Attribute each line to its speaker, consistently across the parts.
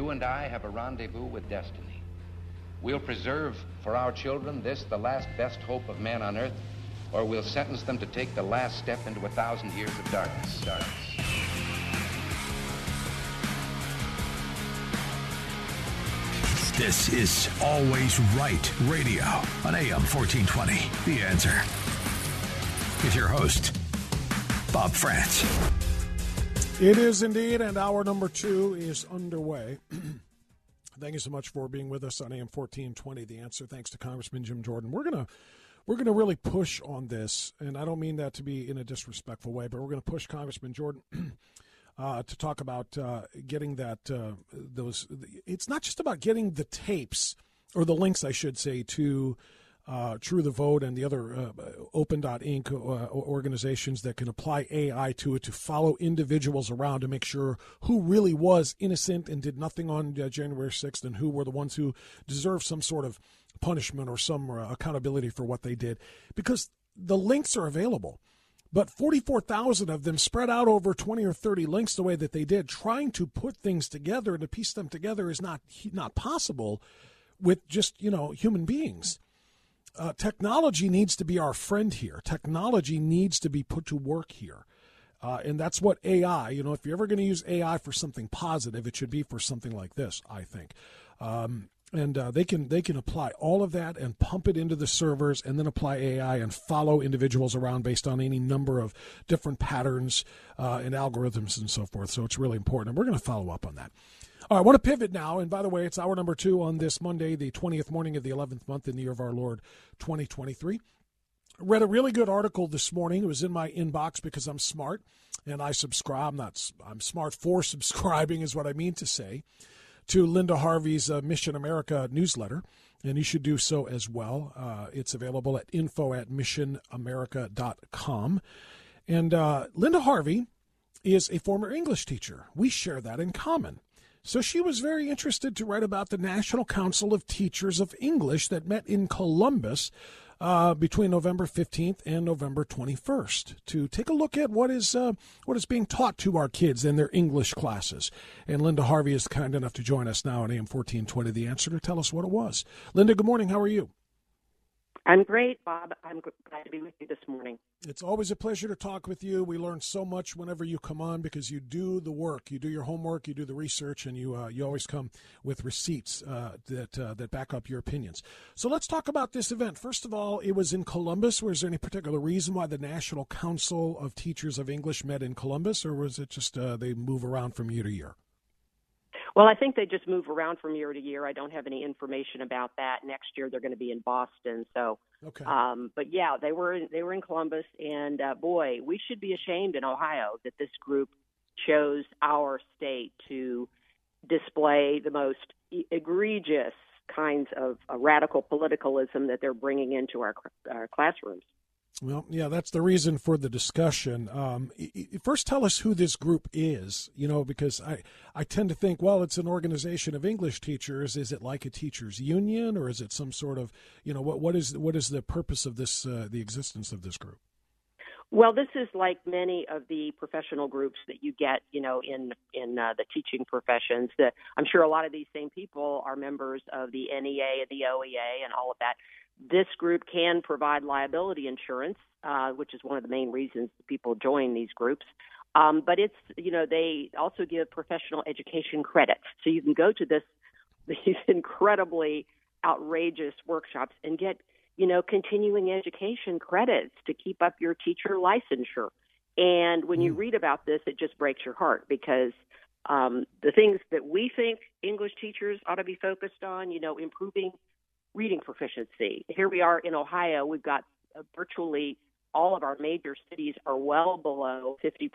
Speaker 1: You and I have a rendezvous with destiny. We'll preserve for our children this, the last best hope of man on earth, or we'll sentence them to take the last step into a thousand years of darkness. darkness.
Speaker 2: This is Always Right Radio on AM 1420. The answer. is your host, Bob Frantz.
Speaker 3: It is indeed, and hour number two is underway. Thank you so much for being with us on AM fourteen twenty. The answer, thanks to Congressman Jim Jordan. We're gonna we're gonna really push on this, and I don't mean that to be in a disrespectful way, but we're gonna push Congressman Jordan. Uh, to talk about uh, getting that uh, those. It's not just about getting the tapes or the links, I should say, to uh, True the Vote and the other uh, dot Inc. Uh, organizations that can apply AI to it to follow individuals around to make sure who really was innocent and did nothing on uh, January 6th and who were the ones who deserve some sort of punishment or some uh, accountability for what they did because the links are available. But 44,000 of them spread out over 20 or 30 links the way that they did, trying to put things together and to piece them together is not not possible with just, you know, human beings uh, technology needs to be our friend here. Technology needs to be put to work here. Uh, and that's what AI, you know, if you're ever going to use AI for something positive, it should be for something like this, I think. Um, and uh, they can they can apply all of that and pump it into the servers and then apply AI and follow individuals around based on any number of different patterns uh, and algorithms and so forth. So it's really important, and we're going to follow up on that. All right, I want to pivot now. And by the way, it's hour number two on this Monday, the 20th morning of the 11th month in the year of our Lord, 2023. I read a really good article this morning. It was in my inbox because I'm smart and I subscribe. I'm not, I'm smart for subscribing, is what I mean to say, to Linda Harvey's uh, Mission America newsletter. And you should do so as well. Uh, it's available at info at missionamerica.com. And uh, Linda Harvey is a former English teacher. We share that in common. So she was very interested to write about the National Council of Teachers of English that met in Columbus uh, between November 15th and November 21st to take a look at what is uh, what is being taught to our kids in their English classes. And Linda Harvey is kind enough to join us now on AM 1420 The Answer to tell us what it was. Linda, good morning. How are you?
Speaker 4: I'm great, Bob. I'm glad to be with you this morning.
Speaker 3: It's always a pleasure to talk with you. We learn so much whenever you come on because you do the work, you do your homework, you do the research, and you uh, you always come with receipts uh, that uh, that back up your opinions. So let's talk about this event. First of all, it was in Columbus. Was there any particular reason why the National Council of Teachers of English met in Columbus, or was it just uh, they move around from year to year?
Speaker 4: Well, I think they just move around from year to year. I don't have any information about that. Next year they're going to be in Boston. So, okay. Um, but yeah, they were in, they were in Columbus, and uh, boy, we should be ashamed in Ohio that this group chose our state to display the most e- egregious kinds of uh, radical politicalism that they're bringing into our, our classrooms.
Speaker 3: Well, yeah, that's the reason for the discussion. Um, first, tell us who this group is, you know, because I, I tend to think, well, it's an organization of English teachers. Is it like a teachers union, or is it some sort of, you know, what what is what is the purpose of this, uh, the existence of this group?
Speaker 4: Well, this is like many of the professional groups that you get, you know, in in uh, the teaching professions. That I'm sure a lot of these same people are members of the NEA and the OEA and all of that this group can provide liability insurance, uh, which is one of the main reasons people join these groups. Um, but it's you know they also give professional education credits, so you can go to this these incredibly outrageous workshops and get you know continuing education credits to keep up your teacher licensure. And when you mm. read about this, it just breaks your heart because um, the things that we think English teachers ought to be focused on, you know, improving reading proficiency. Here we are in Ohio, we've got uh, virtually all of our major cities are well below 50%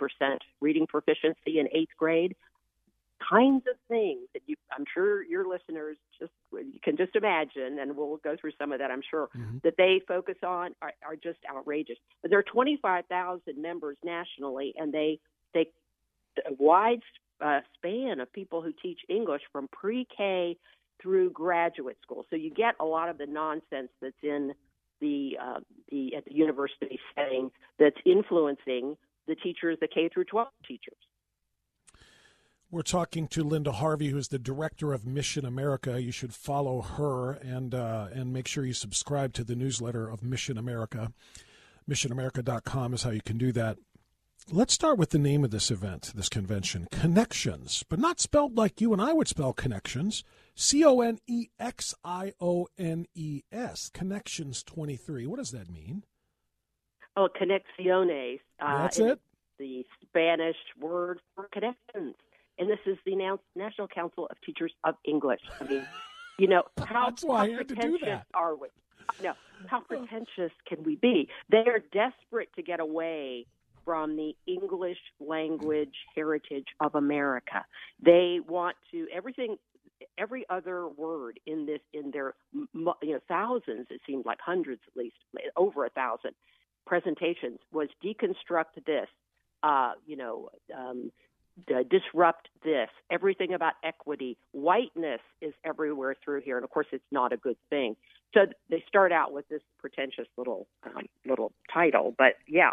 Speaker 4: reading proficiency in eighth grade. Kinds of things that you, I'm sure your listeners just you can just imagine, and we'll go through some of that, I'm sure, mm-hmm. that they focus on are, are just outrageous. But there are 25,000 members nationally, and they they a wide uh, span of people who teach English from pre-K through graduate school. So you get a lot of the nonsense that's in the uh, the at the university setting that's influencing the teachers, the K through 12 teachers.
Speaker 3: We're talking to Linda Harvey, who is the director of Mission America. You should follow her and uh, and make sure you subscribe to the newsletter of Mission America. MissionAmerica.com is how you can do that. Let's start with the name of this event, this convention, Connections, but not spelled like you and I would spell connections. C O N E X I O N E S, Connections 23. What does that mean?
Speaker 4: Oh, Conexiones.
Speaker 3: Uh, That's it?
Speaker 4: The Spanish word for connections. And this is the National Council of Teachers of English. I mean, you know, how, That's why how I had to do that. are we? No, how oh. pretentious can we be? They are desperate to get away from the English language heritage of America. They want to everything every other word in this in their you know thousands it seemed like hundreds at least over a thousand presentations was deconstruct this uh, you know um, disrupt this everything about equity whiteness is everywhere through here and of course it's not a good thing so they start out with this pretentious little um, little title but yeah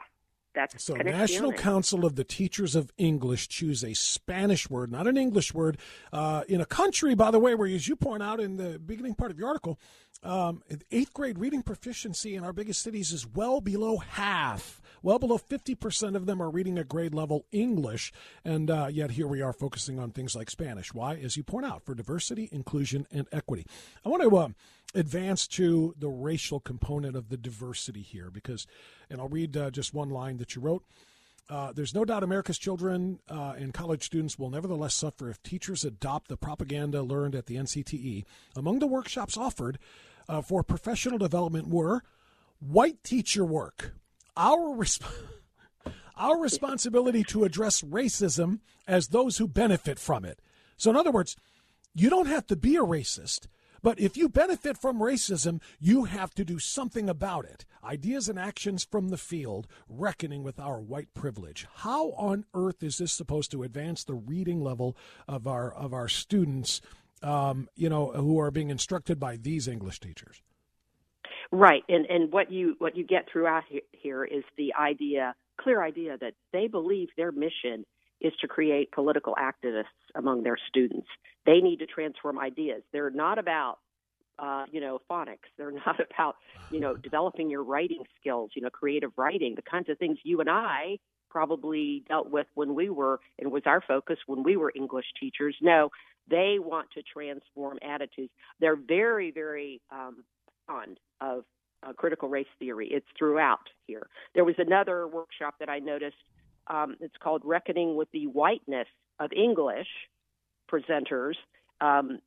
Speaker 3: that's so national council of the teachers of english choose a spanish word not an english word uh, in a country by the way where as you point out in the beginning part of your article um, eighth grade reading proficiency in our biggest cities is well below half well below 50% of them are reading a grade level English. And uh, yet here we are focusing on things like Spanish. Why? As you point out, for diversity, inclusion, and equity. I want to. Uh, advance to the racial component of the diversity here because, and I'll read uh, just one line that you wrote. Uh, there's no doubt America's children uh, and college students will nevertheless suffer if teachers adopt the propaganda learned at the NCTE. Among the workshops offered uh, for professional development were white teacher work, our resp- our responsibility to address racism as those who benefit from it. So in other words, you don't have to be a racist, but if you benefit from racism, you have to do something about it. Ideas and actions from the field, reckoning with our white privilege. How on earth is this supposed to advance the reading level of our of our students? Um, you know, who are being instructed by these English teachers?
Speaker 4: Right, and and what you what you get throughout here is the idea, clear idea that they believe their mission is to create political activists among their students. They need to transform ideas. They're not about uh, you know phonics. They're not about you know developing your writing skills. You know creative writing, the kinds of things you and I probably dealt with when we were and was our focus when we were English teachers. No, they want to transform attitudes. They're very, very um, beyond of uh, critical race theory. It's throughout here. There was another workshop that I noticed. Um, it's called Reckoning with the Whiteness of English presenters, um,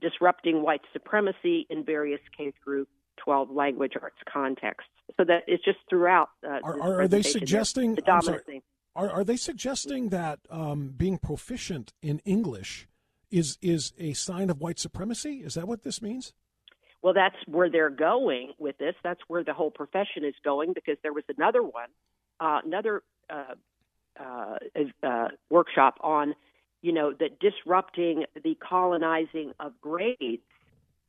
Speaker 4: disrupting white supremacy in various K through 12 language arts contexts. So that it's just throughout.
Speaker 3: Uh, are, are, are they suggesting? The dominant thing. Are, are they suggesting that um, being proficient in English is is a sign of white supremacy? Is that what this means?
Speaker 4: Well, that's where they're going with this. That's where the whole profession is going because there was another one, uh, another uh, uh, uh, uh workshop on, you know, that disrupting the colonizing of grades.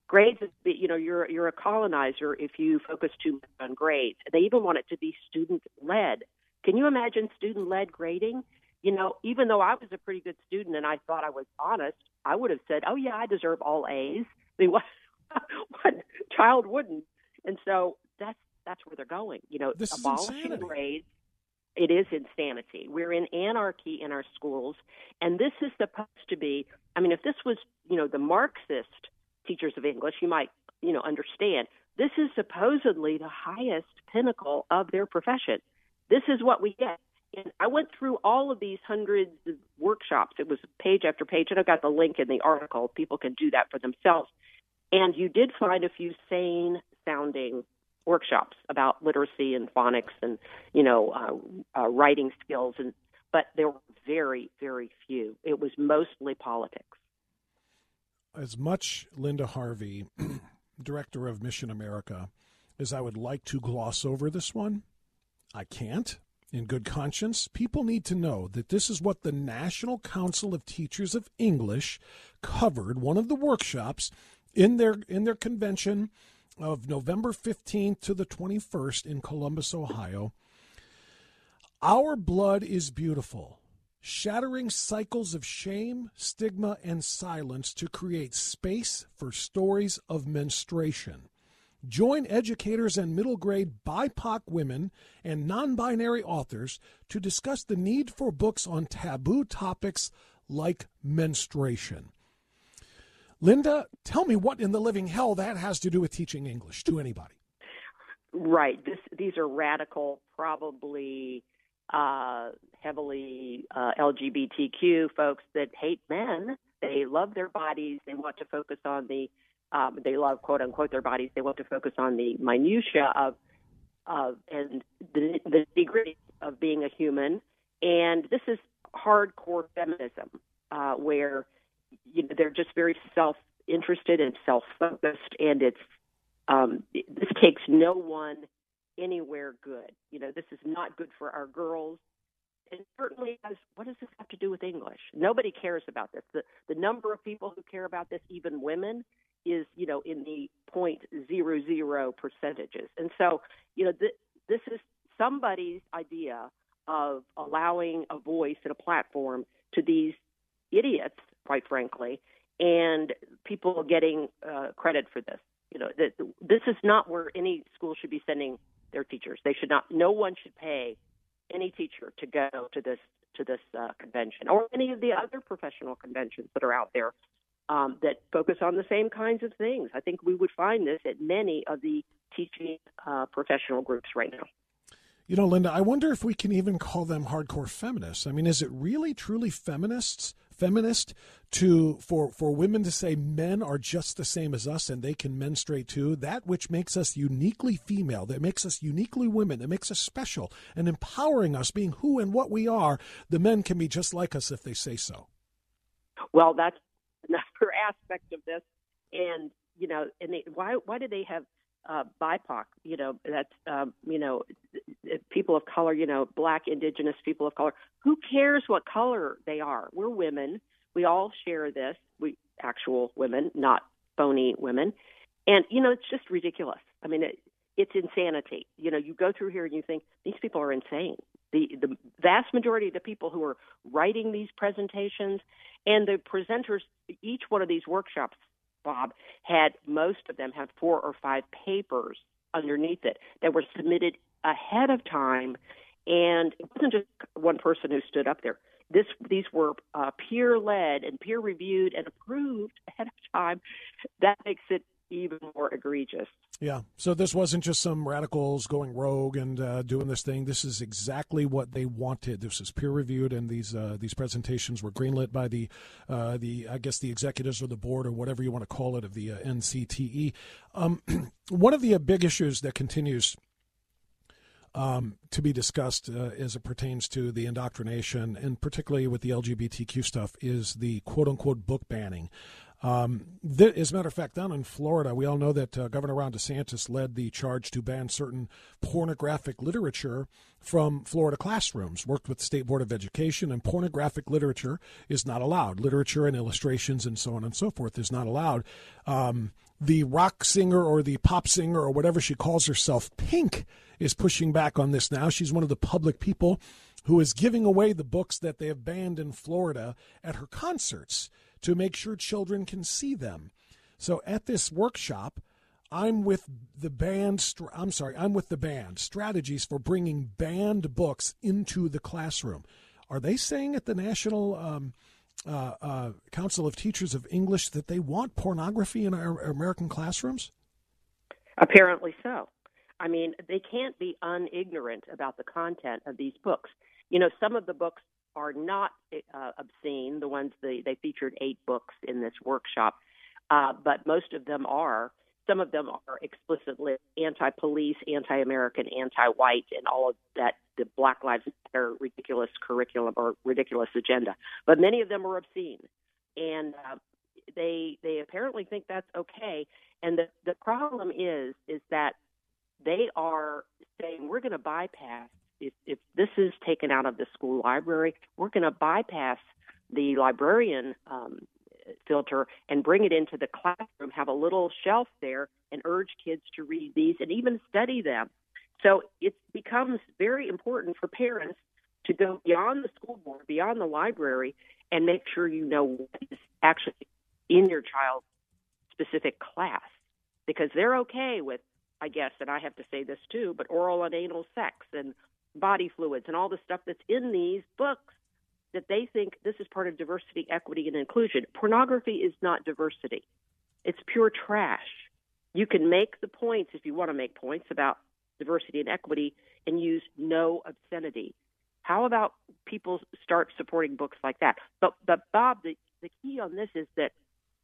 Speaker 4: Grades, you know, you're you're a colonizer if you focus too much on grades. They even want it to be student led. Can you imagine student led grading? You know, even though I was a pretty good student and I thought I was honest, I would have said, "Oh yeah, I deserve all A's." I mean, what? what child wouldn't? And so that's that's where they're going. You know,
Speaker 3: this abolishing grades.
Speaker 4: It is insanity. We're in anarchy in our schools, and this is supposed to be. I mean, if this was, you know, the Marxist teachers of English, you might, you know, understand. This is supposedly the highest pinnacle of their profession. This is what we get. And I went through all of these hundreds of workshops. It was page after page, and I've got the link in the article. People can do that for themselves. And you did find a few sane sounding workshops about literacy and phonics and, you know, uh, uh, writing skills. And, but there were very, very few. It was mostly politics.
Speaker 3: As much Linda Harvey, director of Mission America, as I would like to gloss over this one, I can't in good conscience, people need to know that this is what the National Council of Teachers of English covered one of the workshops in their in their convention of November 15th to the 21st in Columbus, Ohio. Our blood is beautiful, shattering cycles of shame, stigma, and silence to create space for stories of menstruation. Join educators and middle grade BIPOC women and non binary authors to discuss the need for books on taboo topics like menstruation. Linda, tell me what in the living hell that has to do with teaching English to anybody.
Speaker 4: Right. This, these are radical, probably uh, heavily uh, LGBTQ folks that hate men. They love their bodies. They want to focus on the, um, they love quote unquote their bodies. They want to focus on the minutiae of, of and the, the degree of being a human. And this is hardcore feminism, uh, where you know, they're just very self interested and self focused, and it's um, this takes no one anywhere good. You know, this is not good for our girls. And certainly, as what does this have to do with English? Nobody cares about this. The, the number of people who care about this, even women, is you know in the point zero zero percentages. And so, you know, th- this is somebody's idea of allowing a voice and a platform to these idiots quite frankly, and people getting uh, credit for this. You know, that this is not where any school should be sending their teachers. They should not. No one should pay any teacher to go to this to this uh, convention or any of the other professional conventions that are out there um, that focus on the same kinds of things. I think we would find this at many of the teaching uh, professional groups right now.
Speaker 3: You know, Linda, I wonder if we can even call them hardcore feminists. I mean, is it really truly feminists feminist to for for women to say men are just the same as us and they can menstruate too that which makes us uniquely female that makes us uniquely women that makes us special and empowering us being who and what we are the men can be just like us if they say so
Speaker 4: well that's another aspect of this and you know and they, why why do they have uh, BIPOC, you know, that's, um, you know, people of color, you know, black, indigenous people of color. Who cares what color they are? We're women. We all share this. We actual women, not phony women. And, you know, it's just ridiculous. I mean, it, it's insanity. You know, you go through here and you think these people are insane. The, the vast majority of the people who are writing these presentations and the presenters, each one of these workshops Bob, had most of them had four or five papers underneath it that were submitted ahead of time, and it wasn't just one person who stood up there. This, these were uh, peer led and peer reviewed and approved ahead of time. That makes it even more egregious.
Speaker 3: Yeah. So this wasn't just some radicals going rogue and uh, doing this thing. This is exactly what they wanted. This is peer reviewed, and these uh, these presentations were greenlit by the uh, the I guess the executives or the board or whatever you want to call it of the uh, NCTE. Um, one of the uh, big issues that continues. Um, to be discussed uh, as it pertains to the indoctrination, and particularly with the LGBTQ stuff, is the quote unquote book banning. Um, th- as a matter of fact, down in Florida, we all know that uh, Governor Ron DeSantis led the charge to ban certain pornographic literature from Florida classrooms, worked with the State Board of Education, and pornographic literature is not allowed. Literature and illustrations and so on and so forth is not allowed. Um, the rock singer or the pop singer or whatever she calls herself, Pink, is pushing back on this now. She's one of the public people who is giving away the books that they have banned in Florida at her concerts to make sure children can see them. So at this workshop, I'm with the band. I'm sorry, I'm with the band. Strategies for bringing banned books into the classroom. Are they saying at the National um, uh, uh, Council of Teachers of English that they want pornography in our American classrooms?
Speaker 4: Apparently so. I mean, they can't be unignorant about the content of these books. You know, some of the books are not uh, obscene. The ones they, they featured eight books in this workshop, uh, but most of them are. Some of them are explicitly anti-police, anti-American, anti-white, and all of that the Black Lives Matter ridiculous curriculum or ridiculous agenda. But many of them are obscene, and uh, they they apparently think that's okay. And the the problem is is that they are saying we're going to bypass if, if this is taken out of the school library, we're going to bypass the librarian um, filter and bring it into the classroom, have a little shelf there, and urge kids to read these and even study them. So it becomes very important for parents to go beyond the school board, beyond the library, and make sure you know what is actually in your child's specific class because they're okay with, I guess, and I have to say this too, but oral and anal sex and body fluids and all the stuff that's in these books that they think this is part of diversity, equity, and inclusion. Pornography is not diversity, it's pure trash. You can make the points if you want to make points about diversity and equity and use no obscenity. How about people start supporting books like that? But, but Bob, the, the key on this is that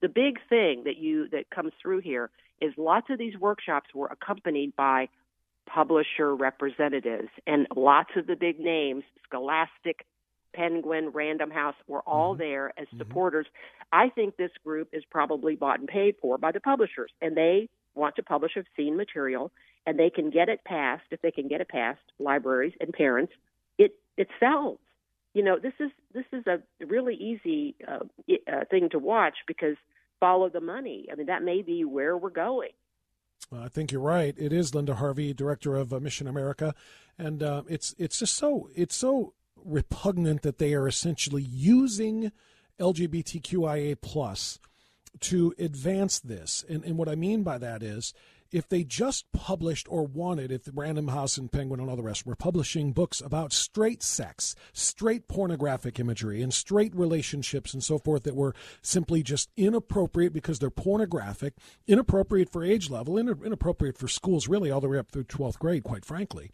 Speaker 4: the big thing that you that comes through here is lots of these workshops were accompanied by publisher representatives. And lots of the big names, Scholastic, Penguin, Random House, were all mm-hmm. there as mm-hmm. supporters. Mm-hmm. I think this group is probably bought and paid for by the publishers, and they want to publish obscene material, and they can get it passed, if they can get it passed, libraries and parents, it, it sells. You know, this is this is a really easy uh, uh, thing to watch because follow the money. I mean, that may be where we're going.
Speaker 3: Uh, I think you're right. It is Linda Harvey, director of uh, Mission America, and uh, it's it's just so it's so repugnant that they are essentially using LGBTQIA plus to advance this. And and what I mean by that is if they just published or wanted, if Random House and Penguin and all the rest were publishing books about straight sex, straight pornographic imagery, and straight relationships and so forth that were simply just inappropriate because they're pornographic, inappropriate for age level, inappropriate for schools, really, all the way up through 12th grade, quite frankly,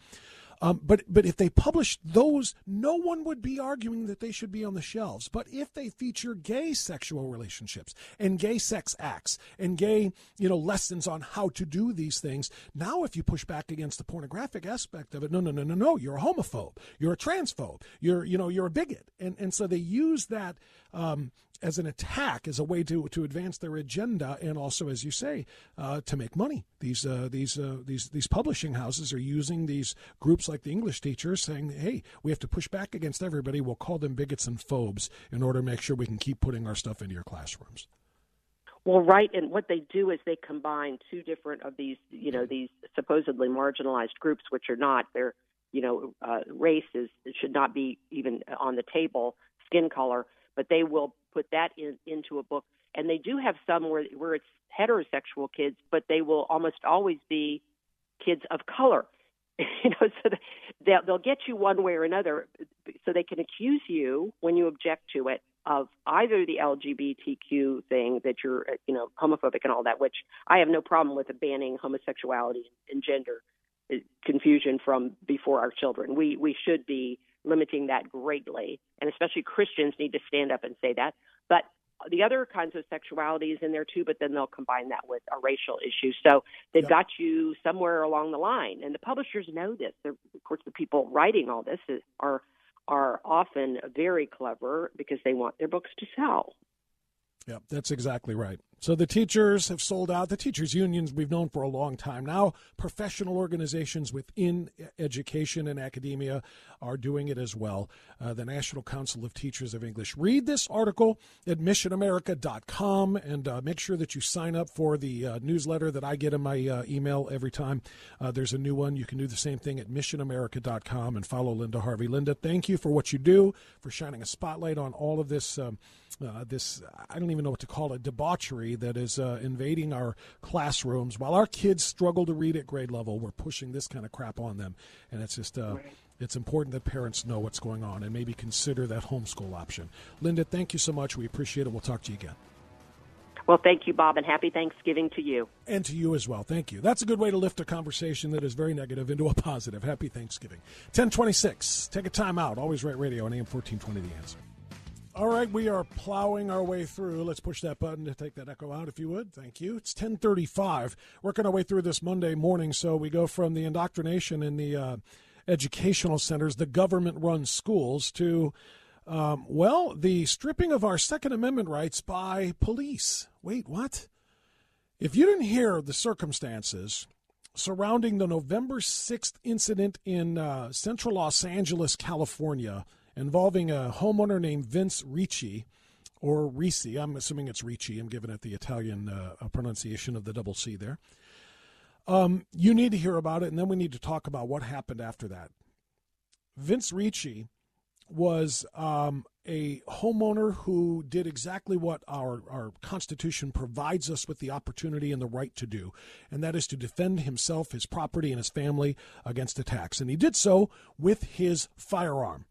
Speaker 3: um, but but if they published those, no one would be arguing that they should be on the shelves. But if they feature gay sexual relationships and gay sex acts and gay you know lessons on how to do these things, now if you push back against the pornographic aspect of it, no no no no no, you're a homophobe, you're a transphobe, you're you know you're a bigot, and and so they use that um, as an attack, as a way to, to advance their agenda, and also, as you say, uh, to make money. These uh, these uh, these these publishing houses are using these groups like the English teachers, saying, "Hey, we have to push back against everybody. We'll call them bigots and phobes in order to make sure we can keep putting our stuff into your classrooms."
Speaker 4: Well, right, and what they do is they combine two different of these, you know, these supposedly marginalized groups, which are not. They're, you know, uh, race is should not be even on the table. Skin color, but they will put that in, into a book. And they do have some where, where it's heterosexual kids, but they will almost always be kids of color. You know, so they'll, they'll get you one way or another. So they can accuse you when you object to it of either the LGBTQ thing that you're, uh, you know, homophobic and all that, which I have no problem with banning homosexuality and gender uh, confusion from before our children. We we should be limiting that greatly. And especially Christians need to stand up and say that. But the other kinds of sexuality is in there too, but then they'll combine that with a racial issue. So they've yep. got you somewhere along the line, and the publishers know this. They're, of course, the people writing all this is, are are often very clever because they want their books to sell.
Speaker 3: Yeah, that's exactly right. So the teachers have sold out. The teachers' unions we've known for a long time now. Professional organizations within education and academia are doing it as well. Uh, the National Council of Teachers of English. Read this article at missionamerica.com and uh, make sure that you sign up for the uh, newsletter that I get in my uh, email every time uh, there's a new one. You can do the same thing at missionamerica.com and follow Linda Harvey. Linda, thank you for what you do, for shining a spotlight on all of this. Um, uh, this I don't even know what to call it debauchery that is uh, invading our classrooms. While our kids struggle to read at grade level, we're pushing this kind of crap on them, and it's just. Uh, It's important that parents know what's going on and maybe consider that homeschool option. Linda, thank you so much. We appreciate it. We'll talk to you again.
Speaker 4: Well, thank you, Bob, and happy Thanksgiving to you.
Speaker 3: And to you as well. Thank you. That's a good way to lift a conversation that is very negative into a positive. Happy Thanksgiving. 1026. Take a time out. Always right radio on AM 1420 The Answer. All right, we are plowing our way through. Let's push that button to take that echo out, if you would. Thank you. It's 1035. Working our way through this Monday morning, so we go from the indoctrination in the uh, educational centers, the government-run schools, to, um, well, the stripping of our Second Amendment rights by police. Wait, what? If you didn't hear the circumstances surrounding the November 6th incident in uh, central Los Angeles, California – involving a homeowner named Vince Ricci or Ricci. I'm assuming it's Ricci. I'm giving it the Italian uh, pronunciation of the double C there. Um, you need to hear about it, and then we need to talk about what happened after that. Vince Ricci was um, a homeowner who did exactly what our, our Constitution provides us with the opportunity and the right to do, and that is to defend himself, his property, and his family against attacks. And he did so with his firearm.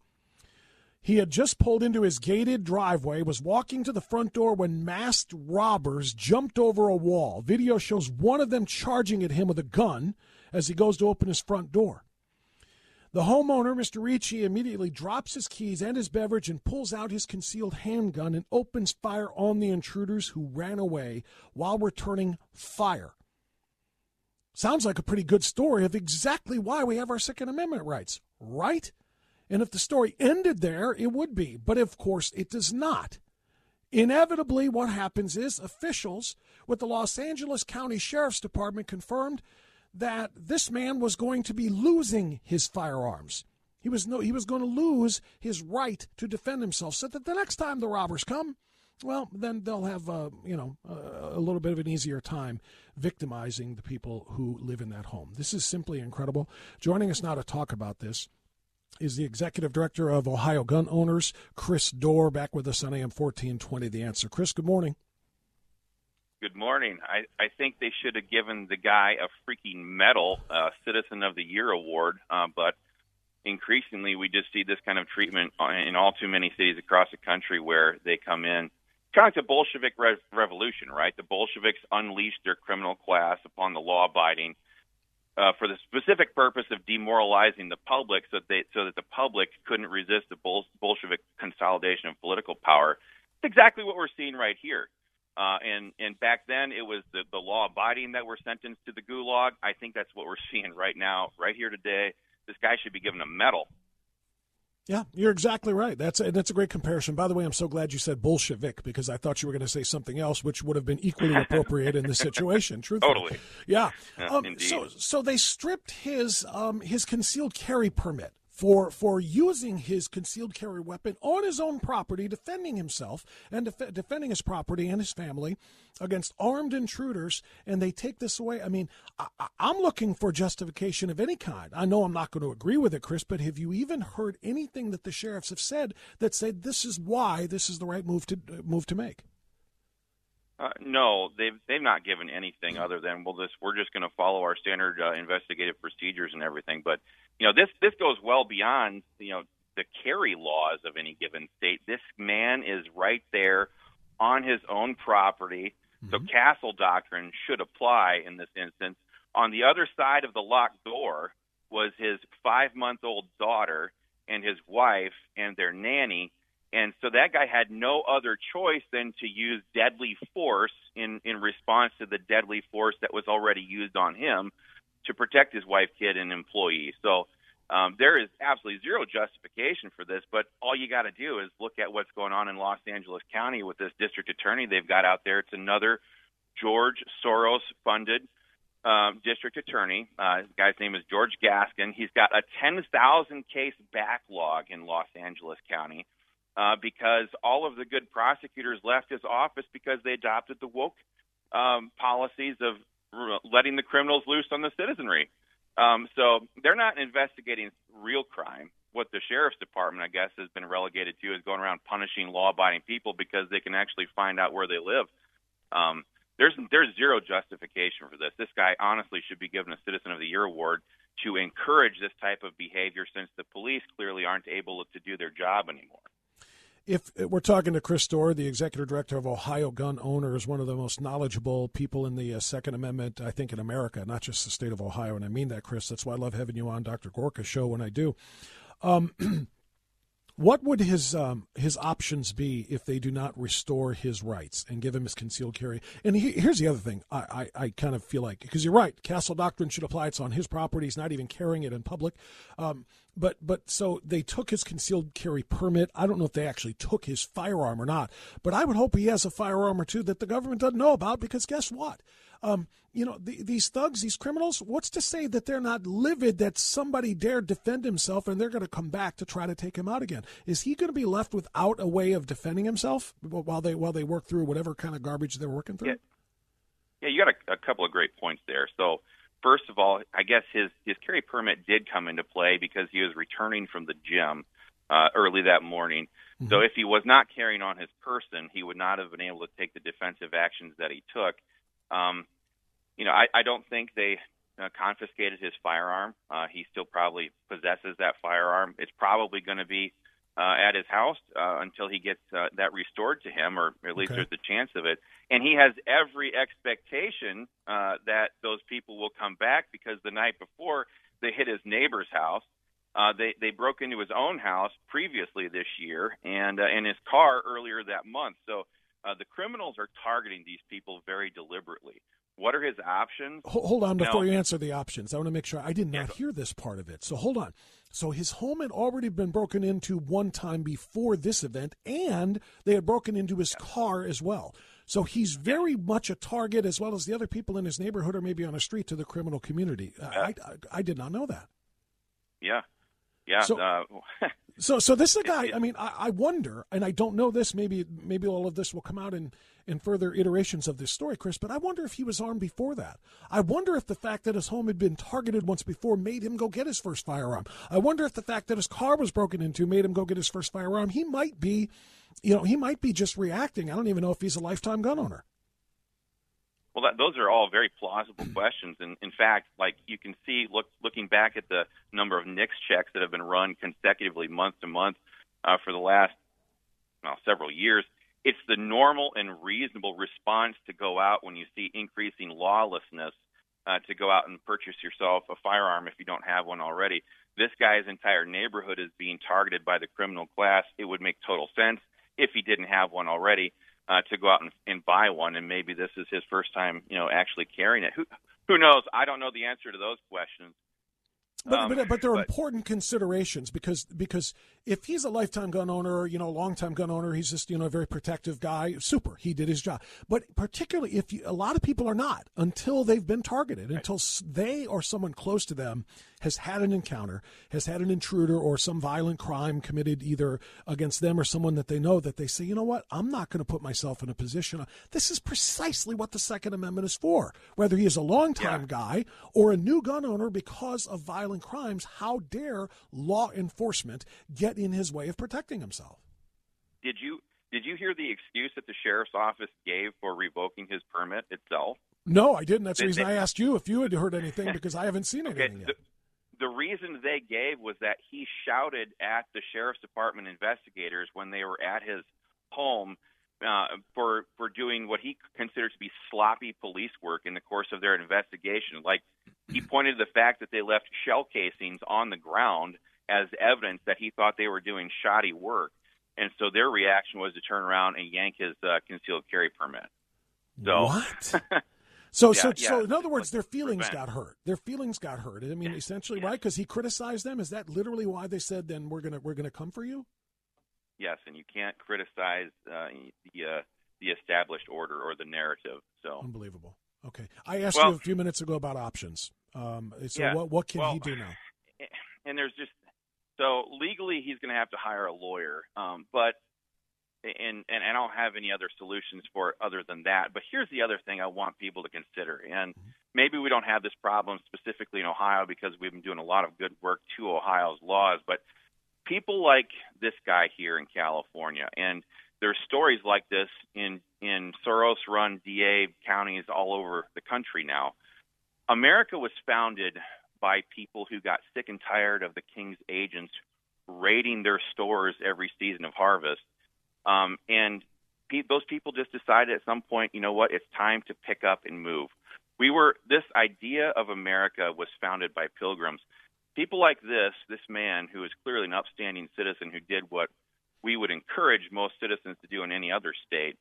Speaker 3: He had just pulled into his gated driveway, was walking to the front door when masked robbers jumped over a wall. Video shows one of them charging at him with a gun as he goes to open his front door. The homeowner, Mr. Ricci, immediately drops his keys and his beverage and pulls out his concealed handgun and opens fire on the intruders who ran away while returning fire. Sounds like a pretty good story of exactly why we have our Second Amendment rights, right? And if the story ended there, it would be. But of course, it does not. Inevitably, what happens is officials with the Los Angeles County Sheriff's Department confirmed that this man was going to be losing his firearms. He was no, he was going to lose his right to defend himself, so that the next time the robbers come, well, then they'll have uh, you know uh, a little bit of an easier time victimizing the people who live in that home. This is simply incredible. Joining us now to talk about this is the executive director of Ohio Gun Owners, Chris Dorr, back with us on AM 1420. The answer. Chris, good morning.
Speaker 5: Good morning. I, I think they should have given the guy a freaking medal, uh, Citizen of the Year award, uh, but increasingly we just see this kind of treatment in all too many cities across the country where they come in. Kind of like the Bolshevik re- revolution, right? The Bolsheviks unleashed their criminal class upon the law abiding uh, for the specific purpose of demoralizing the public so that, they, so that the public couldn't resist the Bol- Bolshevik consolidation of political power. It's exactly what we're seeing right here. Uh, and, and back then, it was the, the law abiding that were sentenced to the gulag. I think that's what we're seeing right now, right here today. This guy should be given a medal
Speaker 3: yeah, you're exactly right. That's a, that's a great comparison. By the way, I'm so glad you said Bolshevik because I thought you were going to say something else, which would have been equally appropriate in the situation. Truthfully,
Speaker 5: totally.
Speaker 3: Yeah. yeah um, so so they stripped his um, his concealed carry permit for for using his concealed carry weapon on his own property, defending himself and def- defending his property and his family against armed intruders, and they take this away. I mean, I, am looking for justification of any kind. I know I'm not going to agree with it, Chris, but have you even heard anything that the sheriffs have said that said this is why this is the right move to uh, move to make?
Speaker 5: Uh, no, they've they've not given anything other than well, this we're just going to follow our standard uh, investigative procedures and everything. But you know, this this goes well beyond you know the carry laws of any given state. This man is right there on his own property, mm-hmm. so castle doctrine should apply in this instance. On the other side of the locked door was his five month old daughter and his wife and their nanny and so that guy had no other choice than to use deadly force in, in response to the deadly force that was already used on him to protect his wife, kid, and employee. So um, there is absolutely zero justification for this, but all you got to do is look at what's going on in Los Angeles County with this district attorney they've got out there. It's another George Soros funded um, district attorney. Uh, guy's name is George Gascón. He's got a 10,000 case backlog in Los Angeles County uh, because all of the good prosecutors left his office because they adopted the woke um, policies of letting the criminals loose on the citizenry. Um, so they're not investigating real crime. What the sheriff's department, I guess, has been relegated to is going around punishing law-abiding people because they can actually find out where they live. Um, there's there's zero justification for this. This guy honestly should be given a Citizen of the Year award to encourage this type of behavior, since the police clearly aren't able to do their job anymore
Speaker 3: if we're talking to Chris Storr, the executive director of Ohio Gun Owners, one of the most knowledgeable people in the uh, Second Amendment, I think, in America, not just the state of Ohio. And I mean that, Chris. That's why I love having you on Dr. Gorka's show when I do. Um, what would his um, his options be if they do not restore his rights and give him his concealed carry? And he, here's the other thing I, I, I, kind of feel like because you're right, castle doctrine should apply. It's on his property. He's not even carrying it in public. Um, but but so they took his concealed carry permit. I don't know if they actually took his firearm or not, but I would hope he has a firearm or two that the government doesn't know about because guess what? Um, you know, the, these thugs, these criminals, what's to say that they're not livid that somebody dared defend himself and they're going to come back to try to take him out again? Is he going to be left without a way of defending himself while they while they work through whatever kind of garbage they're working through? Yeah,
Speaker 5: yeah you got a, a couple of great points there. So first of all, I guess his his carry permit did come into play because he was returning from the gym uh, early that morning. Mm-hmm. So if he was not carrying on his person, he would not have been able to take the defensive actions that he took. Um, you know, I, I don't think they uh, confiscated his firearm. Uh, he still probably possesses that firearm. It's probably going to be uh, at his house uh, until he gets uh, that restored to him, or at least okay. there's a chance of it. And he has every expectation uh, that those people will come back because the night before they hit his neighbor's house. Uh, they they broke into his own house previously this year and uh, in his car earlier that month. So uh, the criminals are targeting these people very deliberately. What are his options? Hold,
Speaker 3: on before no. you answer the options. I want to make sure I did not hear this part of it. So hold on. So his home had already been broken into one time before this event, and they had broken into his car as well. So he's very much a target, as well as the other people in his neighborhood or maybe on a street to the criminal community. Uh, yeah. I, I, I, did not know that.
Speaker 5: Yeah.
Speaker 3: Yeah. So, uh, so, so this is a guy. I mean, I, I wonder, and I don't know this. Maybe, maybe all of this will come out in in further iterations of this story, Chris, but I wonder if he was armed before that. I wonder if the fact that his home had been targeted once before made him go get his first firearm. I wonder if the fact that his car was broken into made him go get his first firearm. He might be, you know, he might be just reacting. I don't even know if he's a lifetime gun owner.
Speaker 5: Well, that, those are all very plausible questions, and in fact, like you can see, look, looking back at the number of NICS checks that have been run consecutively month to month uh, for the last well, several years, it's the normal and reasonable response to go out when you see increasing lawlessness uh, to go out and purchase yourself a firearm if you don't have one already. This guy's entire neighborhood is being targeted by the criminal class. It would make total sense if he didn't have one already uh, to go out and, and buy one, and maybe this is his first time, you know, actually carrying it. Who who knows? I don't know the answer to those questions.
Speaker 3: But um, but, but they're but, important considerations because because if he's a lifetime gun owner, you know, long time gun owner, he's just, you know, a very protective guy, super. He did his job. But particularly if you, a lot of people are not until they've been targeted, right. until they or someone close to them has had an encounter, has had an intruder or some violent crime committed either against them or someone that they know that they say, you know what, I'm not going to put myself in a position. This is precisely what the Second Amendment is for. Whether he is a longtime yeah. guy or a new gun owner because of violent crimes, how dare law enforcement get get in his way of protecting himself.
Speaker 5: Did you did you hear the excuse that the sheriff's office gave for revoking his permit itself?
Speaker 3: No, I didn't. That's the reason they, I asked you if you had heard anything because I haven't seen anything okay, yet.
Speaker 5: The, the reason they gave was that he shouted at the sheriff's department investigators when they were at his home uh, for for doing what he considered to be sloppy police work in the course of their investigation. Like he pointed to the fact that they left shell casings on the ground as evidence that he thought they were doing shoddy work. And so their reaction was to turn around and yank his uh, concealed carry permit. So
Speaker 3: what? So, yeah, so, yeah. so, in other words, their feelings got hurt. Their feelings got hurt. I mean, yeah. essentially, right? Because he criticized them. Is that literally why they said, "Then we're gonna we're gonna come for you"?
Speaker 5: Yes, and you can't criticize uh, the uh, the established order or the narrative.
Speaker 3: So unbelievable. Okay, I asked well, you a few minutes ago about options. Um, so, what what can well, he do now?
Speaker 5: And there's just so legally, he's going to have to hire a lawyer. Um, but and, and I don't have any other solutions for it other than that. But here's the other thing I want people to consider, and mm-hmm. maybe we don't have this problem specifically in Ohio because we've been doing a lot of good work to Ohio's laws, but people like this guy here in California, and there's stories like this in in Soros-run DA counties all over the country now. America was founded by people who got sick and tired of the king's agents raiding their stores every season of harvest. Um, and pe- those people just decided at some point, you know what, it's time to pick up and move. We were this idea of America was founded by pilgrims. People like this, this man who is clearly an upstanding citizen who did what we would encourage most citizens to do in any other state,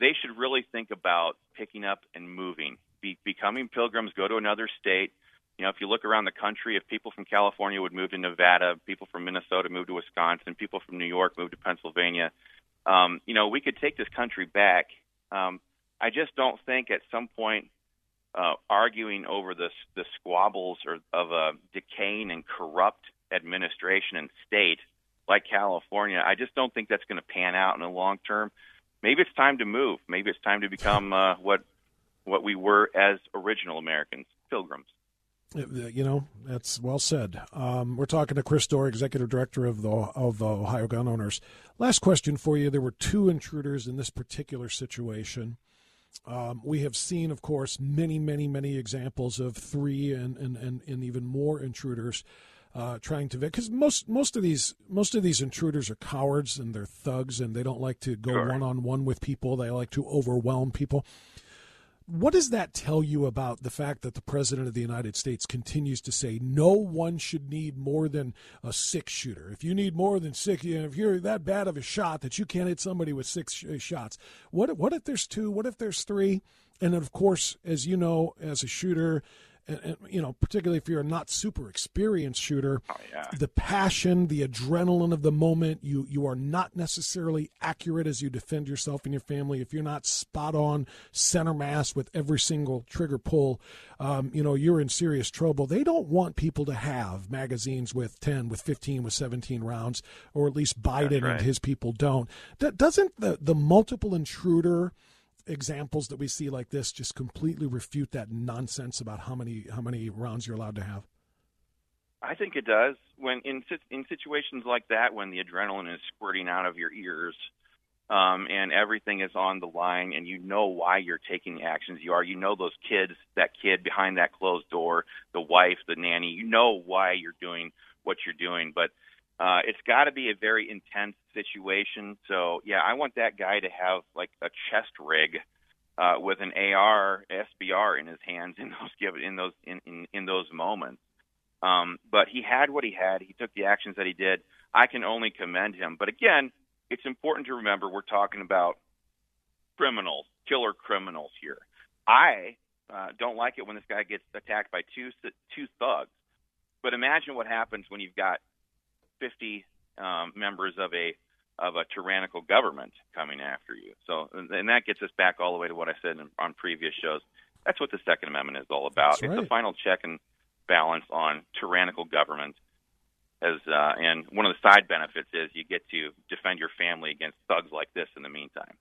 Speaker 5: they should really think about picking up and moving, be- becoming pilgrims, go to another state, you know, if you look around the country, if people from California would move to Nevada, people from Minnesota move to Wisconsin, people from New York move to Pennsylvania, um, you know, we could take this country back. Um, I just don't think at some point uh, arguing over the the squabbles or, of a decaying and corrupt administration and state like California, I just don't think that's going to pan out in the long term. Maybe it's time to move. Maybe it's time to become uh, what what we were as original Americans, pilgrims. Uh, you know that's well said. Um, we're talking to Chris Dorr, executive director of the of the Ohio Gun Owners. Last question for you: There were two intruders in this particular situation. Um, we have seen, of course, many, many, many examples of three and and and, and even more intruders uh, trying to because most most of these most of these intruders are cowards and they're thugs and they don't like to go one on one with people. They like to overwhelm people. What does that tell you about the fact that the President of the United States continues to say no one should need more than a six shooter? If you need more than six, you know, if you're that bad of a shot that you can't hit somebody with six sh- uh, shots, what, what if there's two? What if there's three? And of course, as you know, as a shooter, and, and, you know, particularly if you're not super experienced shooter, oh, yeah. the passion, the adrenaline of the moment, you you are not necessarily accurate as you defend yourself and your family. If you're not spot on center mass with every single trigger pull, um, you know, you're in serious trouble. They don't want people to have magazines with 10, with 15, with 17 rounds, or at least Biden right. and his people don't. That doesn't the the multiple intruder examples that we see like this just completely refute that nonsense about how many how many rounds you're allowed to have? I think it does. When in in situations like that, when the adrenaline is squirting out of your ears, um, and everything is on the line, and you know why you're taking actions you are, you know those kids, that kid behind that closed door, the wife, the nanny, you know why you're doing what you're doing, but uh, it's got to be a very intense situation. So yeah, I want that guy to have like a chest rig uh, with an AR SBR in his hands in those given in those in, in, in those moments. Um, but he had what he had. He took the actions that he did. I can only commend him. But again, it's important to remember we're talking about criminals, killer criminals here. I uh, don't like it when this guy gets attacked by two two thugs. But imagine what happens when you've got 50 um, members of a of a tyrannical government coming after you. So, and that gets us back all the way to what I said in, on previous shows. That's what the Second Amendment is all about. Right. It's the final check and balance on tyrannical government. As uh, and one of the side benefits is you get to defend your family against thugs like this in the meantime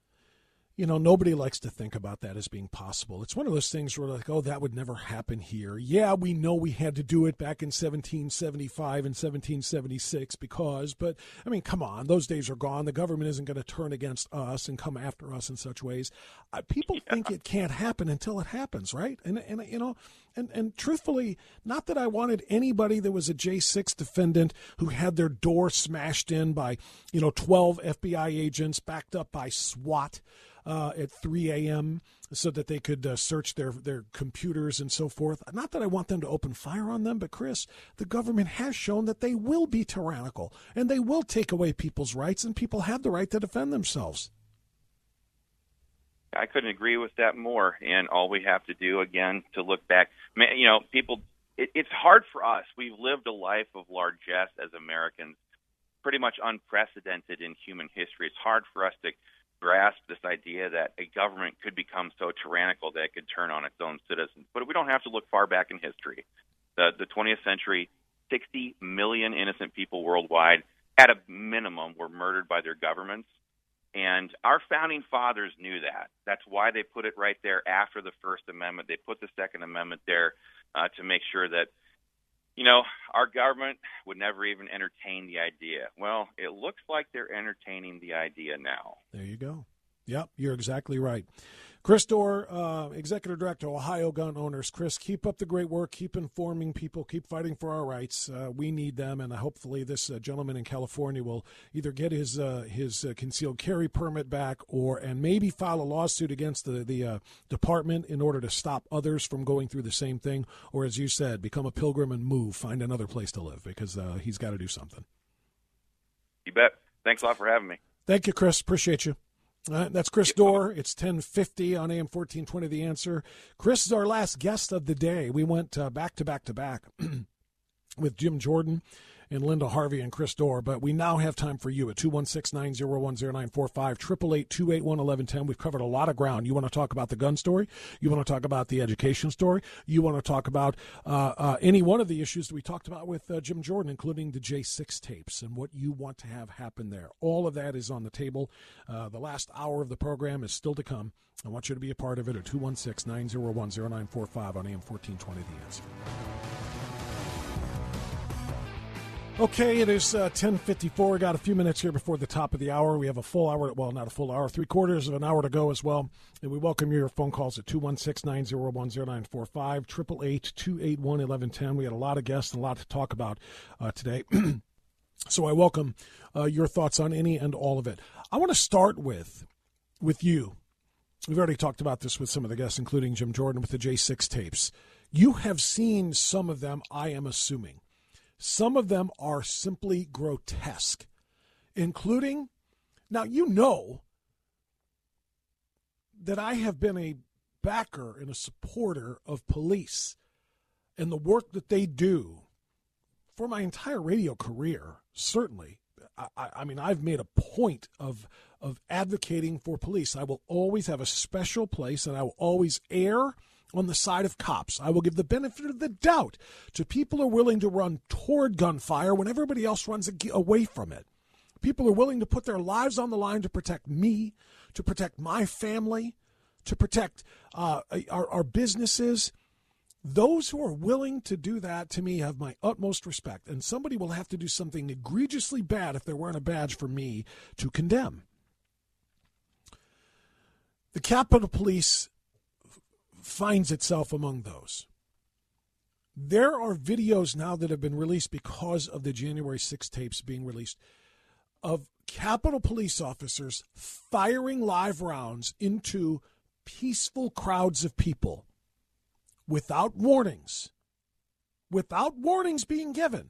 Speaker 5: you know, nobody likes to think about that as being possible. It's one of those things where, like, oh, that would never happen here. Yeah, we know we had to do it back in 1775 and 1776 because, but I mean, come on, those days are gone. The government isn't going to turn against us and come after us in such ways. Uh, people yeah. think it can't happen until it happens, right? And and you know, and and truthfully, not that I wanted anybody that was a J6 defendant who had their door smashed in by you know 12 FBI agents backed up by SWAT uh, at 3 a.m. so that they could uh, search their, their computers and so forth. Not that I want them to open fire on them, but Chris, the government has shown that they will be tyrannical and they will take away people's rights, and people have the right to defend themselves. I couldn't agree with that more. And all we have to do again to look back, you know, people. It, it's hard for us. We've lived a life of largesse as Americans, pretty much unprecedented in human history. It's hard for us to grasp this idea that a government could become so tyrannical that it could turn on its own citizens. But we don't have to look far back in history. The, the 20th century, 60 million innocent people worldwide, at a minimum, were murdered by their governments. And our founding fathers knew that. That's why they put it right there after the First Amendment. They put the Second Amendment there uh, to make sure that you know, our government would never even entertain the idea. Well, it looks like they're entertaining the idea now. There you go. Yep, you're exactly right. Chris Dorr, uh, Executive Director, Ohio Gun Owners. Chris, keep up the great work. Keep informing people. Keep fighting for our rights. Uh, we need them, and hopefully, this uh, gentleman in California will either get his uh, his uh, concealed carry permit back, or and maybe file a lawsuit against the the uh, department in order to stop others from going through the same thing, or as you said, become a pilgrim and move, find another place to live, because he's got to do something. You bet. Thanks a lot for having me. Thank you, Chris. Appreciate you. Right, that's Chris Dorr. It's 1050 on AM 1420 The Answer. Chris is our last guest of the day. We went uh, back to back to back with Jim Jordan and Linda Harvey and Chris Dorr. But we now have time for you at 216 901 0945 888 281 1110. We've covered a lot of ground. You want to talk about the gun story? You want to talk about the education story? You want to talk about uh, uh, any one of the issues that we talked about with uh, Jim Jordan, including the J6 tapes and what you want to have happen there? All of that is on the table. Uh, the last hour of the program is still to come. I want you to be a part of it at 216 901 0945 on AM 1420 The Answer. Okay, it is uh, 1054. We got a few minutes here before the top of the hour. We have a full hour, well, not a full hour, three quarters of an hour to go as well. And we welcome your phone calls at 216 901 0945, 281 We had a lot of guests and a lot to talk about uh, today. so I welcome uh, your thoughts on any and all of it. I want to start with with you. We've already talked about this with some of the guests, including Jim Jordan with the J6 tapes. You have seen some of them, I am assuming. Some of them are simply grotesque, including, now you know that I have been a backer and a supporter of police and the work that they do for my entire radio career, certainly. I, I, mean, I've made a point of of advocating for police. I will always have a special place, and I will always air on the side of cops. I will give the benefit of the doubt to people who are willing to run toward gunfire when everybody else runs away from it. People are willing to put their lives on the line to protect me, to protect my family, to protect uh, our, our businesses. Those who are willing to do that, to me, have my utmost respect. And somebody will have to do something egregiously bad if they're wearing a badge for me to condemn. The Capitol Police finds itself among those. There are videos now that have been released because of the January sixth tapes being released of Capitol police officers firing live rounds into peaceful crowds of people without warnings, without warnings being given